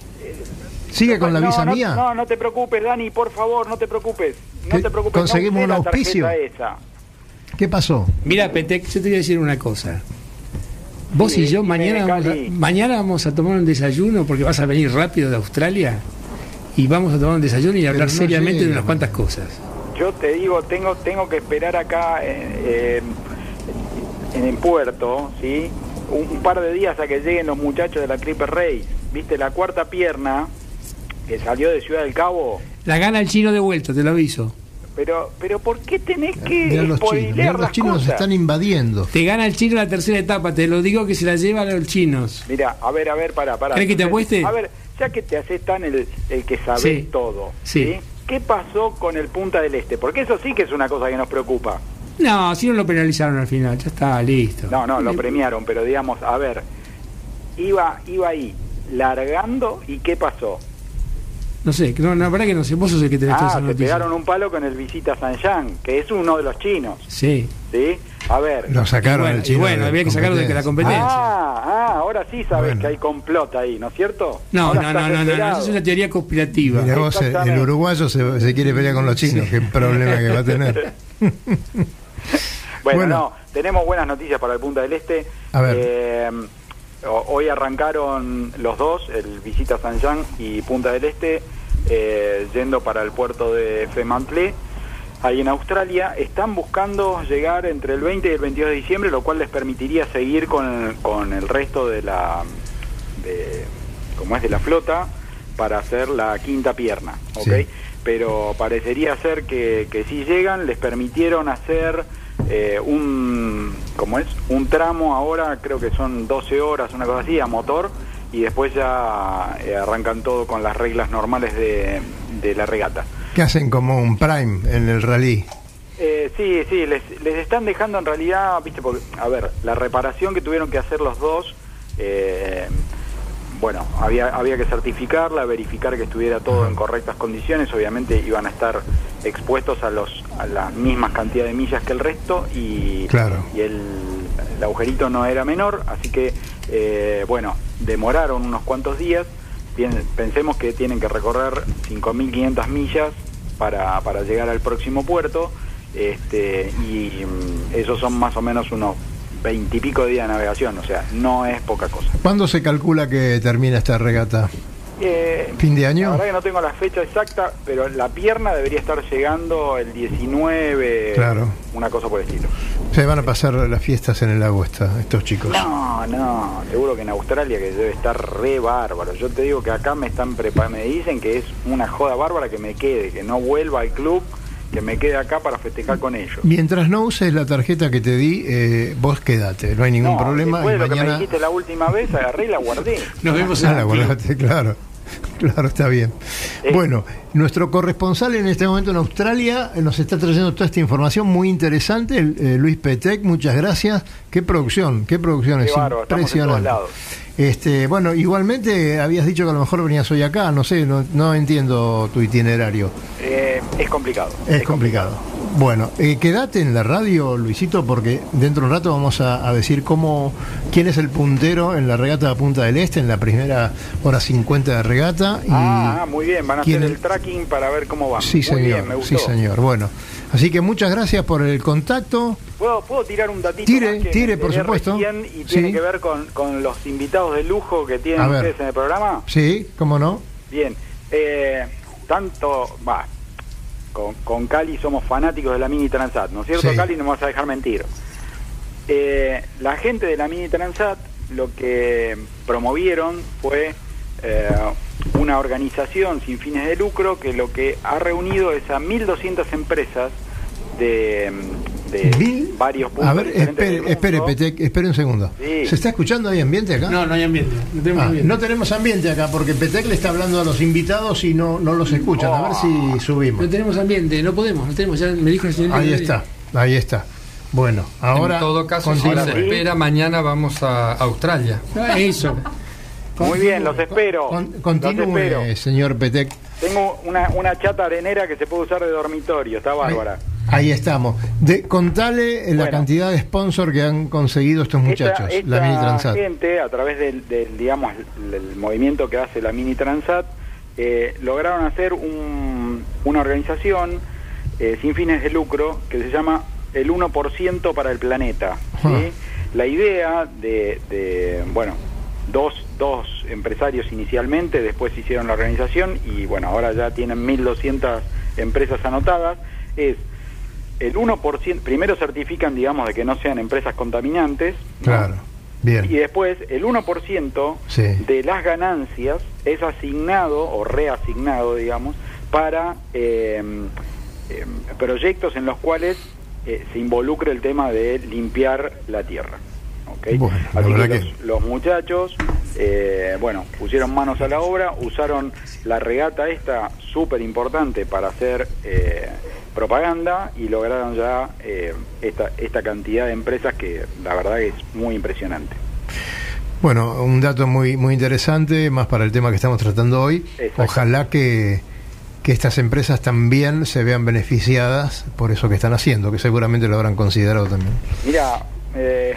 ¿Sigue con la no, visa no, mía? No, no te preocupes, Dani, por favor, no te preocupes. No te preocupes. ¿Conseguimos no un la auspicio? tarjeta esa. ¿Qué pasó? Mira, Petec, yo te voy a decir una cosa. Vos Sí, y yo mañana vamos, a, mañana vamos a tomar un desayuno porque vas a venir rápido de Australia y vamos a tomar un desayuno y hablar no seriamente de unas cuantas cosas. Yo te digo, tengo tengo que esperar acá eh, eh, en el puerto, ¿sí? Un, un par de días a que lleguen los muchachos de la Clipper Race. ¿Viste? La cuarta pierna que salió de Ciudad del Cabo. La gana el chino de vuelta, te lo aviso. Pero, pero ¿por qué tenés que Mirá los chinos, los nos están invadiendo. Te gana el chino la tercera etapa, te lo digo que se la llevan los chinos. Mira, a ver, a ver, para, para. ¿Querés que te apueste? A ver, ya que te haces tan el, el que sabes Sí. todo, Sí. ¿Qué pasó con el Punta del Este? Porque eso sí que es una cosa que nos preocupa. No, si no lo penalizaron al final, ya está, listo. No, no, lo premiaron, pero digamos, a ver, iba, iba ahí, largando, ¿y qué pasó? No sé, no, no, la verdad que no sé, vos sos el que tenés toda Ah, esa te noticia. pegaron un palo con el Visita San Yang, que es uno de los chinos, Sí. ¿sí? A ver. Lo sacaron bueno, al chino. y bueno, de había que sacarlo de la competencia. Ah, ah, ahora sí sabes Bueno. que hay complot ahí, ¿no es cierto? No, Ahora no, no, no, no, no, enterado. eso es una teoría conspirativa. Mira vos, el, el uruguayo se, se quiere pelear con los chinos. Qué problema que va a tener. Bueno, Bueno. no, tenemos buenas noticias para el Punta del Este. A ver. Eh, hoy arrancaron los dos, el Visita San Jean y Punta del Este, eh, yendo para el puerto de Fremantle. Ahí en Australia están buscando llegar entre el 20 y el 22 de diciembre, lo cual les permitiría seguir con, con el resto de la, de, como es de la flota, para hacer la quinta pierna, ¿ok? Sí. Pero parecería ser que, que si llegan, les permitieron hacer eh, un, ¿cómo es? Un tramo ahora, creo que son 12 horas, una cosa así, a motor, y después ya eh, arrancan todo con las reglas normales de, de la regata. Que hacen como un prime en el rally. Eh, sí, sí, les, les están dejando en realidad, viste, porque, a ver, la reparación que tuvieron que hacer los dos, eh, bueno, había, había que certificarla, verificar que estuviera todo en correctas condiciones, obviamente iban a estar expuestos a los a la mismas cantidad de millas que el resto y, Claro. y el, el agujerito no era menor, así que, eh, bueno, demoraron unos cuantos días, pensemos que tienen que recorrer 5.500 millas para, para llegar al próximo puerto, este, y mm, esos son más o menos unos 20 y pico días de navegación, o sea, no es poca cosa. ¿Cuándo se calcula que termina esta regata? Eh, ¿Fin de año? La verdad que no tengo la fecha exacta, pero la pierna debería estar llegando el 19, Claro. una cosa por el estilo. Se van a pasar las fiestas en el lago esta, estos chicos. No, no, seguro que en Australia que debe estar re bárbaro. Yo te digo que acá me están prepa- me dicen que es una joda bárbara que me quede, que no vuelva al club, que me quede acá para festejar con ellos. Mientras no uses la tarjeta que te di, eh, vos quedate, no hay ningún No, problema. Después de lo que me dijiste la última vez, agarré y la guardé. Nos vemos Ah, en la guardaste, claro. Claro, está bien. Bueno, nuestro corresponsal en este momento en Australia eh, nos está trayendo toda esta información muy interesante, el- eh, Luis Petec, muchas gracias. Qué producción, qué producción, Qué es bárbaro, impresionante. Este, bueno, igualmente habías dicho que a lo mejor venías hoy acá, no sé, no, no entiendo tu itinerario. Eh, es complicado. Es complicado. Bueno, eh, quédate en la radio, Luisito, porque dentro de un rato vamos a, a decir cómo, quién es el puntero en la regata de Punta del Este, en la primera hora 50 de regata. Y Ah, muy bien, van a ¿quién hacer el tracking para ver cómo va. Sí, muy señor. bien, me sí, señor. Bueno, así que muchas gracias por el contacto. ¿Puedo, puedo tirar un datito Tire, más que tire, por supuesto. y Sí. tiene que ver con, con los invitados de lujo que tienen ustedes en el programa? Sí, cómo no. Bien, eh, tanto, va, con, con Cali somos fanáticos de la Mini Transat, ¿no es cierto, Sí. Cali? No me vas a dejar mentir. Eh, la gente de la Mini Transat lo que promovieron fue eh, una organización sin fines de lucro que lo que ha reunido es a 1.200 empresas de, de varios puntos A ver, espere, espere, Petec, espere un segundo. Sí. ¿Se está escuchando? ¿Hay ambiente acá? No, no hay ambiente. No tenemos Ah, ambiente. no tenemos ambiente acá porque Petec le está hablando a los invitados y no, no los escuchan. A ver si subimos. No tenemos ambiente, no podemos, no tenemos. Ya me dijo el señor. Ahí está, ahí está. Bueno, ahora. en todo caso, si se espera, mañana vamos a Australia. Ah, eso. Muy bien, los espero. los espero. Continúe, señor Petec. Tengo una, una chata arenera que se puede usar de dormitorio, está bárbara. Ahí estamos. De, contale eh, la Bueno. cantidad de sponsor que han conseguido estos muchachos, esta, la Mini esta Transat. gente, a través del, del, digamos, el, el movimiento que hace la Mini Transat, eh, lograron hacer un- una organización eh, sin fines de lucro que se llama el 1% para el planeta. ¿sí? Ah. La idea de, de, bueno, dos, dos empresarios inicialmente, después hicieron la organización y bueno, ahora ya tienen 1.200 empresas anotadas, es el 1%, primero certifican, digamos, de que no sean empresas contaminantes, ¿no? Claro, bien. y después el 1% Sí. de las ganancias es asignado o reasignado, digamos, para eh, eh, proyectos en los cuales eh, se involucre el tema de limpiar la tierra. Así que los, los muchachos, eh, bueno, pusieron manos a la obra, usaron la regata esta súper importante para hacer eh, propaganda y lograron ya eh, esta, esta cantidad de empresas que la verdad es muy impresionante. Bueno, un dato muy muy interesante, más para el tema que estamos tratando hoy. Exacto. Ojalá que, que estas empresas también se vean beneficiadas por eso que están haciendo, que seguramente lo habrán considerado también. Mira, eh,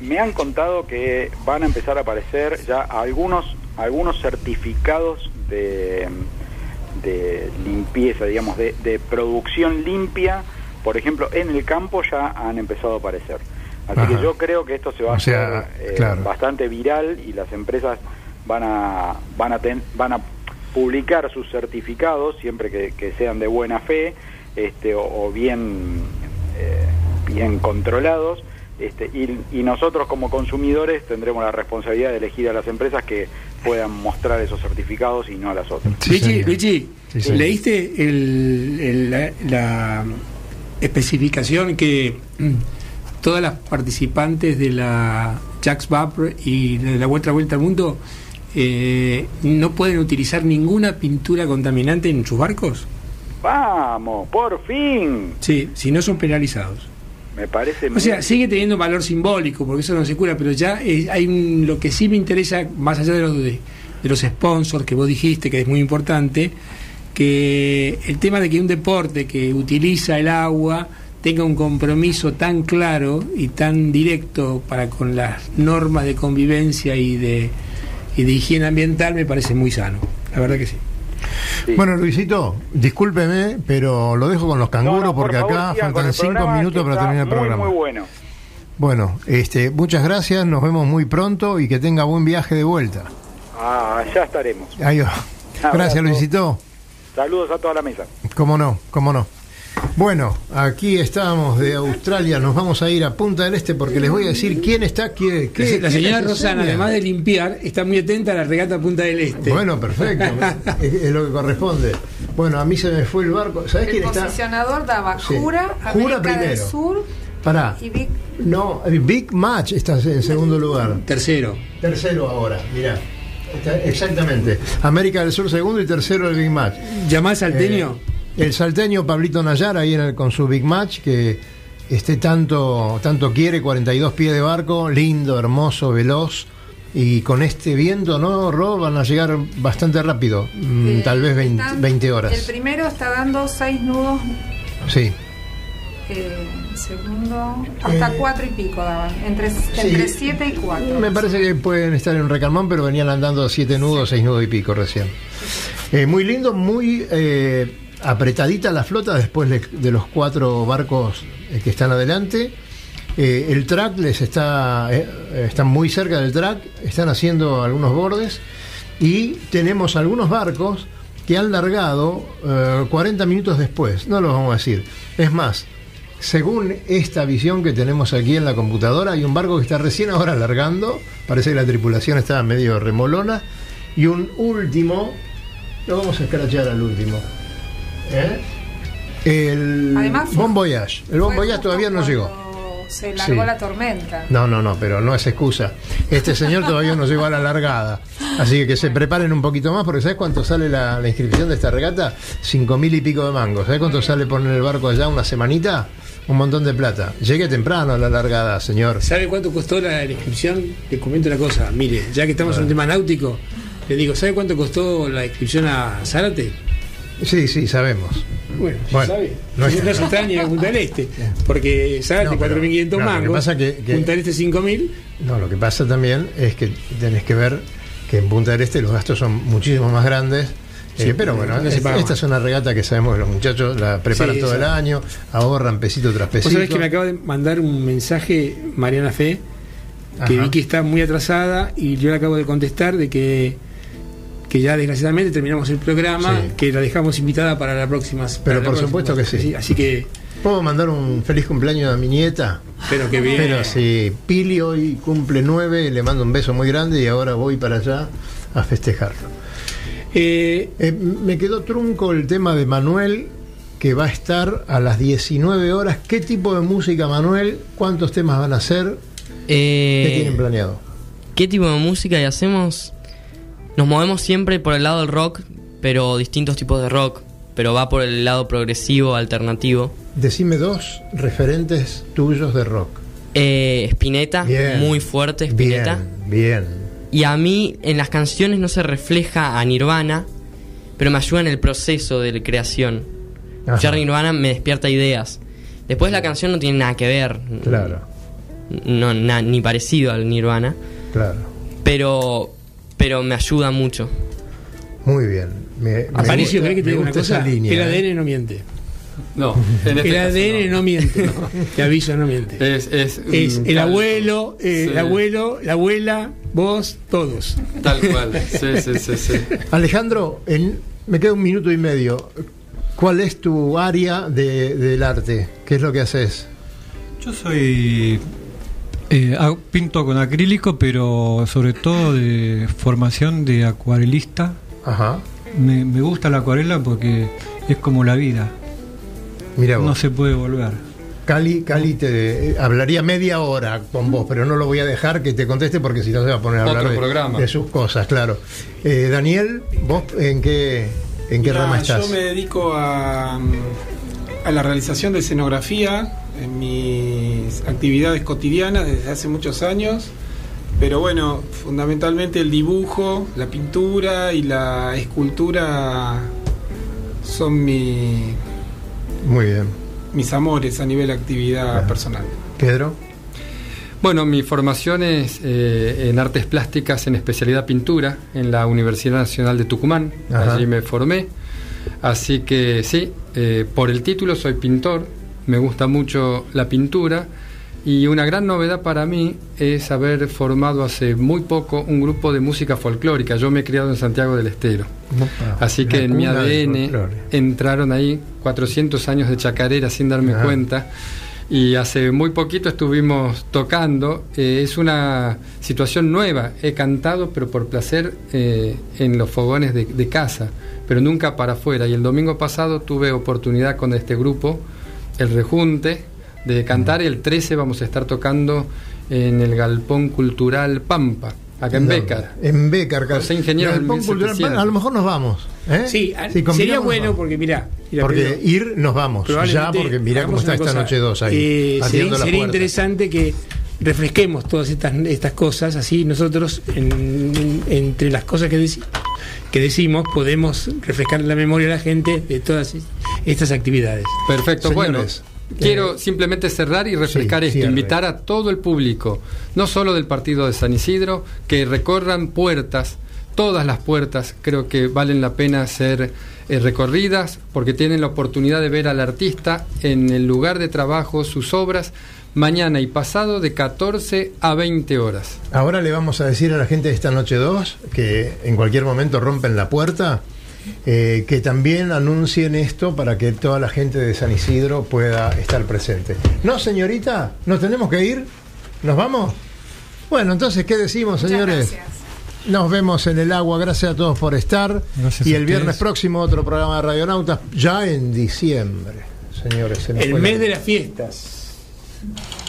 me han contado que van a empezar a aparecer ya algunos algunos certificados de, de limpieza, digamos, de, de producción limpia, por ejemplo, en el campo ya han empezado a aparecer. Así Ajá. que yo creo que esto se va O a sea, hacer eh, claro. bastante viral y las empresas van a van a ten- van a publicar sus certificados siempre que, que sean de buena fe este o, o bien eh, bien controlados este, y, y nosotros como consumidores tendremos la responsabilidad de elegir a las empresas que puedan mostrar esos certificados y no a las otras. Luigi, Luigi, Sí, señor. ¿leíste el- el- la, la especificación que mm, todas las participantes de la Jacques Vabre y de la Vuelta Vuelta al Mundo eh, no pueden utilizar ninguna pintura contaminante en sus barcos? Vamos, por fin. Sí, si no son penalizados. Me parece O sea, sigue teniendo valor simbólico, porque eso no se cura, pero ya eh, hay un- lo que sí me interesa, más allá de los, de, de los sponsors que vos dijiste, que es muy importante, que el tema de que un deporte que utiliza el agua tenga un compromiso tan claro y tan directo para con las normas de convivencia y de, y de higiene ambiental me parece muy sano, la verdad que sí. Bueno, Luisito, discúlpeme, pero lo dejo con los canguros No, no, por porque favor, acá faltan cinco minutos para terminar el muy, programa. Muy bueno. Bueno, este, muchas gracias, nos vemos muy pronto y que tenga buen viaje de vuelta. Ah, ya estaremos. Va. Gracias. Luisito. Saludos a toda la mesa. Cómo no, cómo no. Bueno, aquí estamos de Australia, nos vamos a ir a Punta del Este porque les voy a decir quién está, quién, qué- la quién señora es Rosana, además de limpiar, está muy atenta a la regata Punta del Este. Bueno, perfecto, es, es lo que corresponde. Bueno, a mí se me fue el barco. ¿Sabes El quién está? posicionador daba Sí. Jura, Jura América del primero. Sur Pará. y Vic. No, Big Match está en segundo lugar. Tercero. Tercero ahora, mirá. Está- Exactamente. América del Sur segundo y tercero el Big Match. ¿Llamás salteño? Eh, el salteño Pablito Nayar ahí en el- con su Big Match que este tanto, tanto quiere, 42 pies de barco, lindo, hermoso, veloz. Y con este viento, ¿no, Ro? Van a llegar bastante rápido, mm, Eh, tal vez 20, están- 20 El horas. primero está dando 6 nudos, Sí. eh, el segundo hasta Eh, 4 y pico daban, entre 7 y 4. Me parece que pueden estar en un recalmón, pero venían andando siete nudos, seis nudos y pico recién. Eh, muy lindo, muy eh, apretadita la flota después de, los cuatro barcos eh, que están adelante. Eh, el track les está, eh, están muy cerca del track, están haciendo algunos bordes y tenemos algunos barcos que han largado eh, 40 minutos después, no lo vamos a decir. Es más, según esta visión que tenemos aquí en la computadora, hay un barco que está recién ahora largando, parece que la tripulación está medio remolona, y un último, lo vamos a escrachar al último. ¿Eh? El Además Bon Voyage. El Bon Voyage todavía no llegó. Se largó Sí. la tormenta. No, no, no, pero no es excusa. Este señor todavía no llegó a la largada. Así que que se preparen un poquito más, porque ¿sabes cuánto sale la, la inscripción de esta regata? Cinco mil y pico de mangos. ¿Sabes cuánto sale poner el barco allá una semanita? Un montón de plata. Llegue temprano a la largada, señor. ¿Sabe cuánto costó la, la inscripción? Le comento una cosa. Mire, ya que estamos en un tema náutico, le digo, ¿sabe cuánto costó la inscripción a Zárate? Sí, sí, sabemos. Bueno, Bueno, ¿sabe? no No, es- se extraña Punta del Este, porque Zárate No, pero- 4.500 no, lo que mangos, pasa que- que- Punta del Este 5.000. No, lo que pasa también es que tenés que ver que en Punta del Este los gastos son muchísimo más grandes. Sí, Eh, pero bueno, no es- esta más. es una regata que sabemos que los muchachos la preparan Sí, todo el año, ahorran pesito tras Vos pesito. sabés que me acaba de mandar un mensaje Mariana Fe, que Ajá. vi que está muy atrasada y yo le acabo de contestar de que, que ya desgraciadamente terminamos el programa, Sí. que la dejamos invitada para la próxima. Pero la por próxima. supuesto que sí. Así que ¿Puedo mandar un feliz cumpleaños a mi nieta? Pero que bien. Pero sí, Pili hoy cumple nueve, le mando un beso muy grande y ahora voy para allá a festejarlo. Eh, me quedó trunco el tema de Manuel, que va a estar a las 19 horas. ¿Qué tipo de música, Manuel? ¿Cuántos temas van a hacer? Eh, ¿Qué tienen planeado? ¿Qué tipo de música y hacemos? Nos movemos siempre por el lado del rock, pero distintos tipos de rock, pero va por el lado progresivo, alternativo. Decime dos referentes tuyos de rock. Eh, Spinetta, Bien. muy fuerte Spinetta. Bien, bien. Y a mí en las canciones no se refleja a Nirvana, pero me ayuda en el proceso de creación. Ajá. Escuchar Nirvana me despierta ideas. Después la canción no tiene nada que ver. Claro. No, na- ni parecido al Nirvana. Claro. Pero, pero me ayuda mucho. Muy bien. Me, me Aparicio, gusta- ¿querés que te me diga una gusta esa cosa? línea, el ¿eh? ADN no miente. No, en este el caso ADN no, miente. Te aviso, no miente. Es, es, Es el calco. abuelo, eh, Sí. el abuelo, la abuela, vos, todos. Tal cual. Sí, sí, sí, sí. Alejandro, en, me queda un minuto y medio. ¿Cuál es tu área de- del arte? ¿Qué es lo que haces? Yo soy. Eh, pinto con acrílico, pero sobre todo de formación de acuarelista. Ajá. Me, me gusta la acuarela porque es como la vida. Mira vos. No se puede volver. Cali, Cali te eh, hablaría media hora con vos, pero no lo voy a dejar que te conteste porque si no se va a poner a Otro hablar de, programa. de sus cosas, claro. Eh, Daniel, ¿vos en qué, en qué Mirá, rama estás? Yo me dedico a, a la realización de escenografía en mis actividades cotidianas desde hace muchos años. Pero bueno, fundamentalmente el dibujo, la pintura y la escultura son mi- Muy bien. mis amores a nivel de actividad personal. Pedro. Bueno, mi formación es eh, en artes plásticas, en especialidad pintura, en la Universidad Nacional de Tucumán. Ajá. Allí me formé. Así que sí, eh, por el título soy pintor, me gusta mucho la pintura y una gran novedad para mí es haber formado hace muy poco un grupo de música folclórica. Yo me he criado en Santiago del Estero. Opa, Así que en mi ADN entraron ahí 400 años de chacarera sin darme Ajá. cuenta. Y hace muy poquito estuvimos tocando. Eh, es una situación nueva. He cantado, pero por placer, eh, en los fogones de, de casa, pero nunca para afuera. Y el domingo pasado tuve oportunidad con este grupo, El Rejunte, de cantar. El 13 vamos a estar tocando en el Galpón Cultural Pampa, acá en No, Becar. En Becar, claro. José Ingeniero Pon Cultural, 1700. A lo mejor nos vamos. ¿eh? Sí, a- Si combinamos, sería bueno porque mirá, mira, Porque ir nos vamos. Ya, porque mirá cómo está esta noche dos ahí. eh, sería la sería puerta. interesante que refresquemos todas estas, estas cosas, así nosotros en- en- entre las cosas que, deci- que decimos podemos refrescar la memoria a la gente de todas es- estas actividades. Perfecto, Señores, bueno. Quiero simplemente cerrar y refrescar sí, esto, cierre. invitar a todo el público, no solo del partido de San Isidro, que recorran puertas, todas las puertas, creo que valen la pena ser eh, recorridas, porque tienen la oportunidad de ver al artista en el lugar de trabajo, sus obras, mañana y pasado de 14 a 20 horas. Ahora le vamos a decir a la gente de esta noche 2 que en cualquier momento rompen la puerta, eh, que también anuncien esto para que toda la gente de San Isidro pueda estar presente. No, señorita, ¿nos tenemos que ir? ¿Nos vamos? Bueno, entonces, ¿qué decimos, Muchas señores? gracias. Nos vemos en el agua, gracias a todos por estar. Gracias y el viernes próximo otro programa de Radionautas, ya en diciembre, señores. se El la mes de las fiestas. Mm-hmm.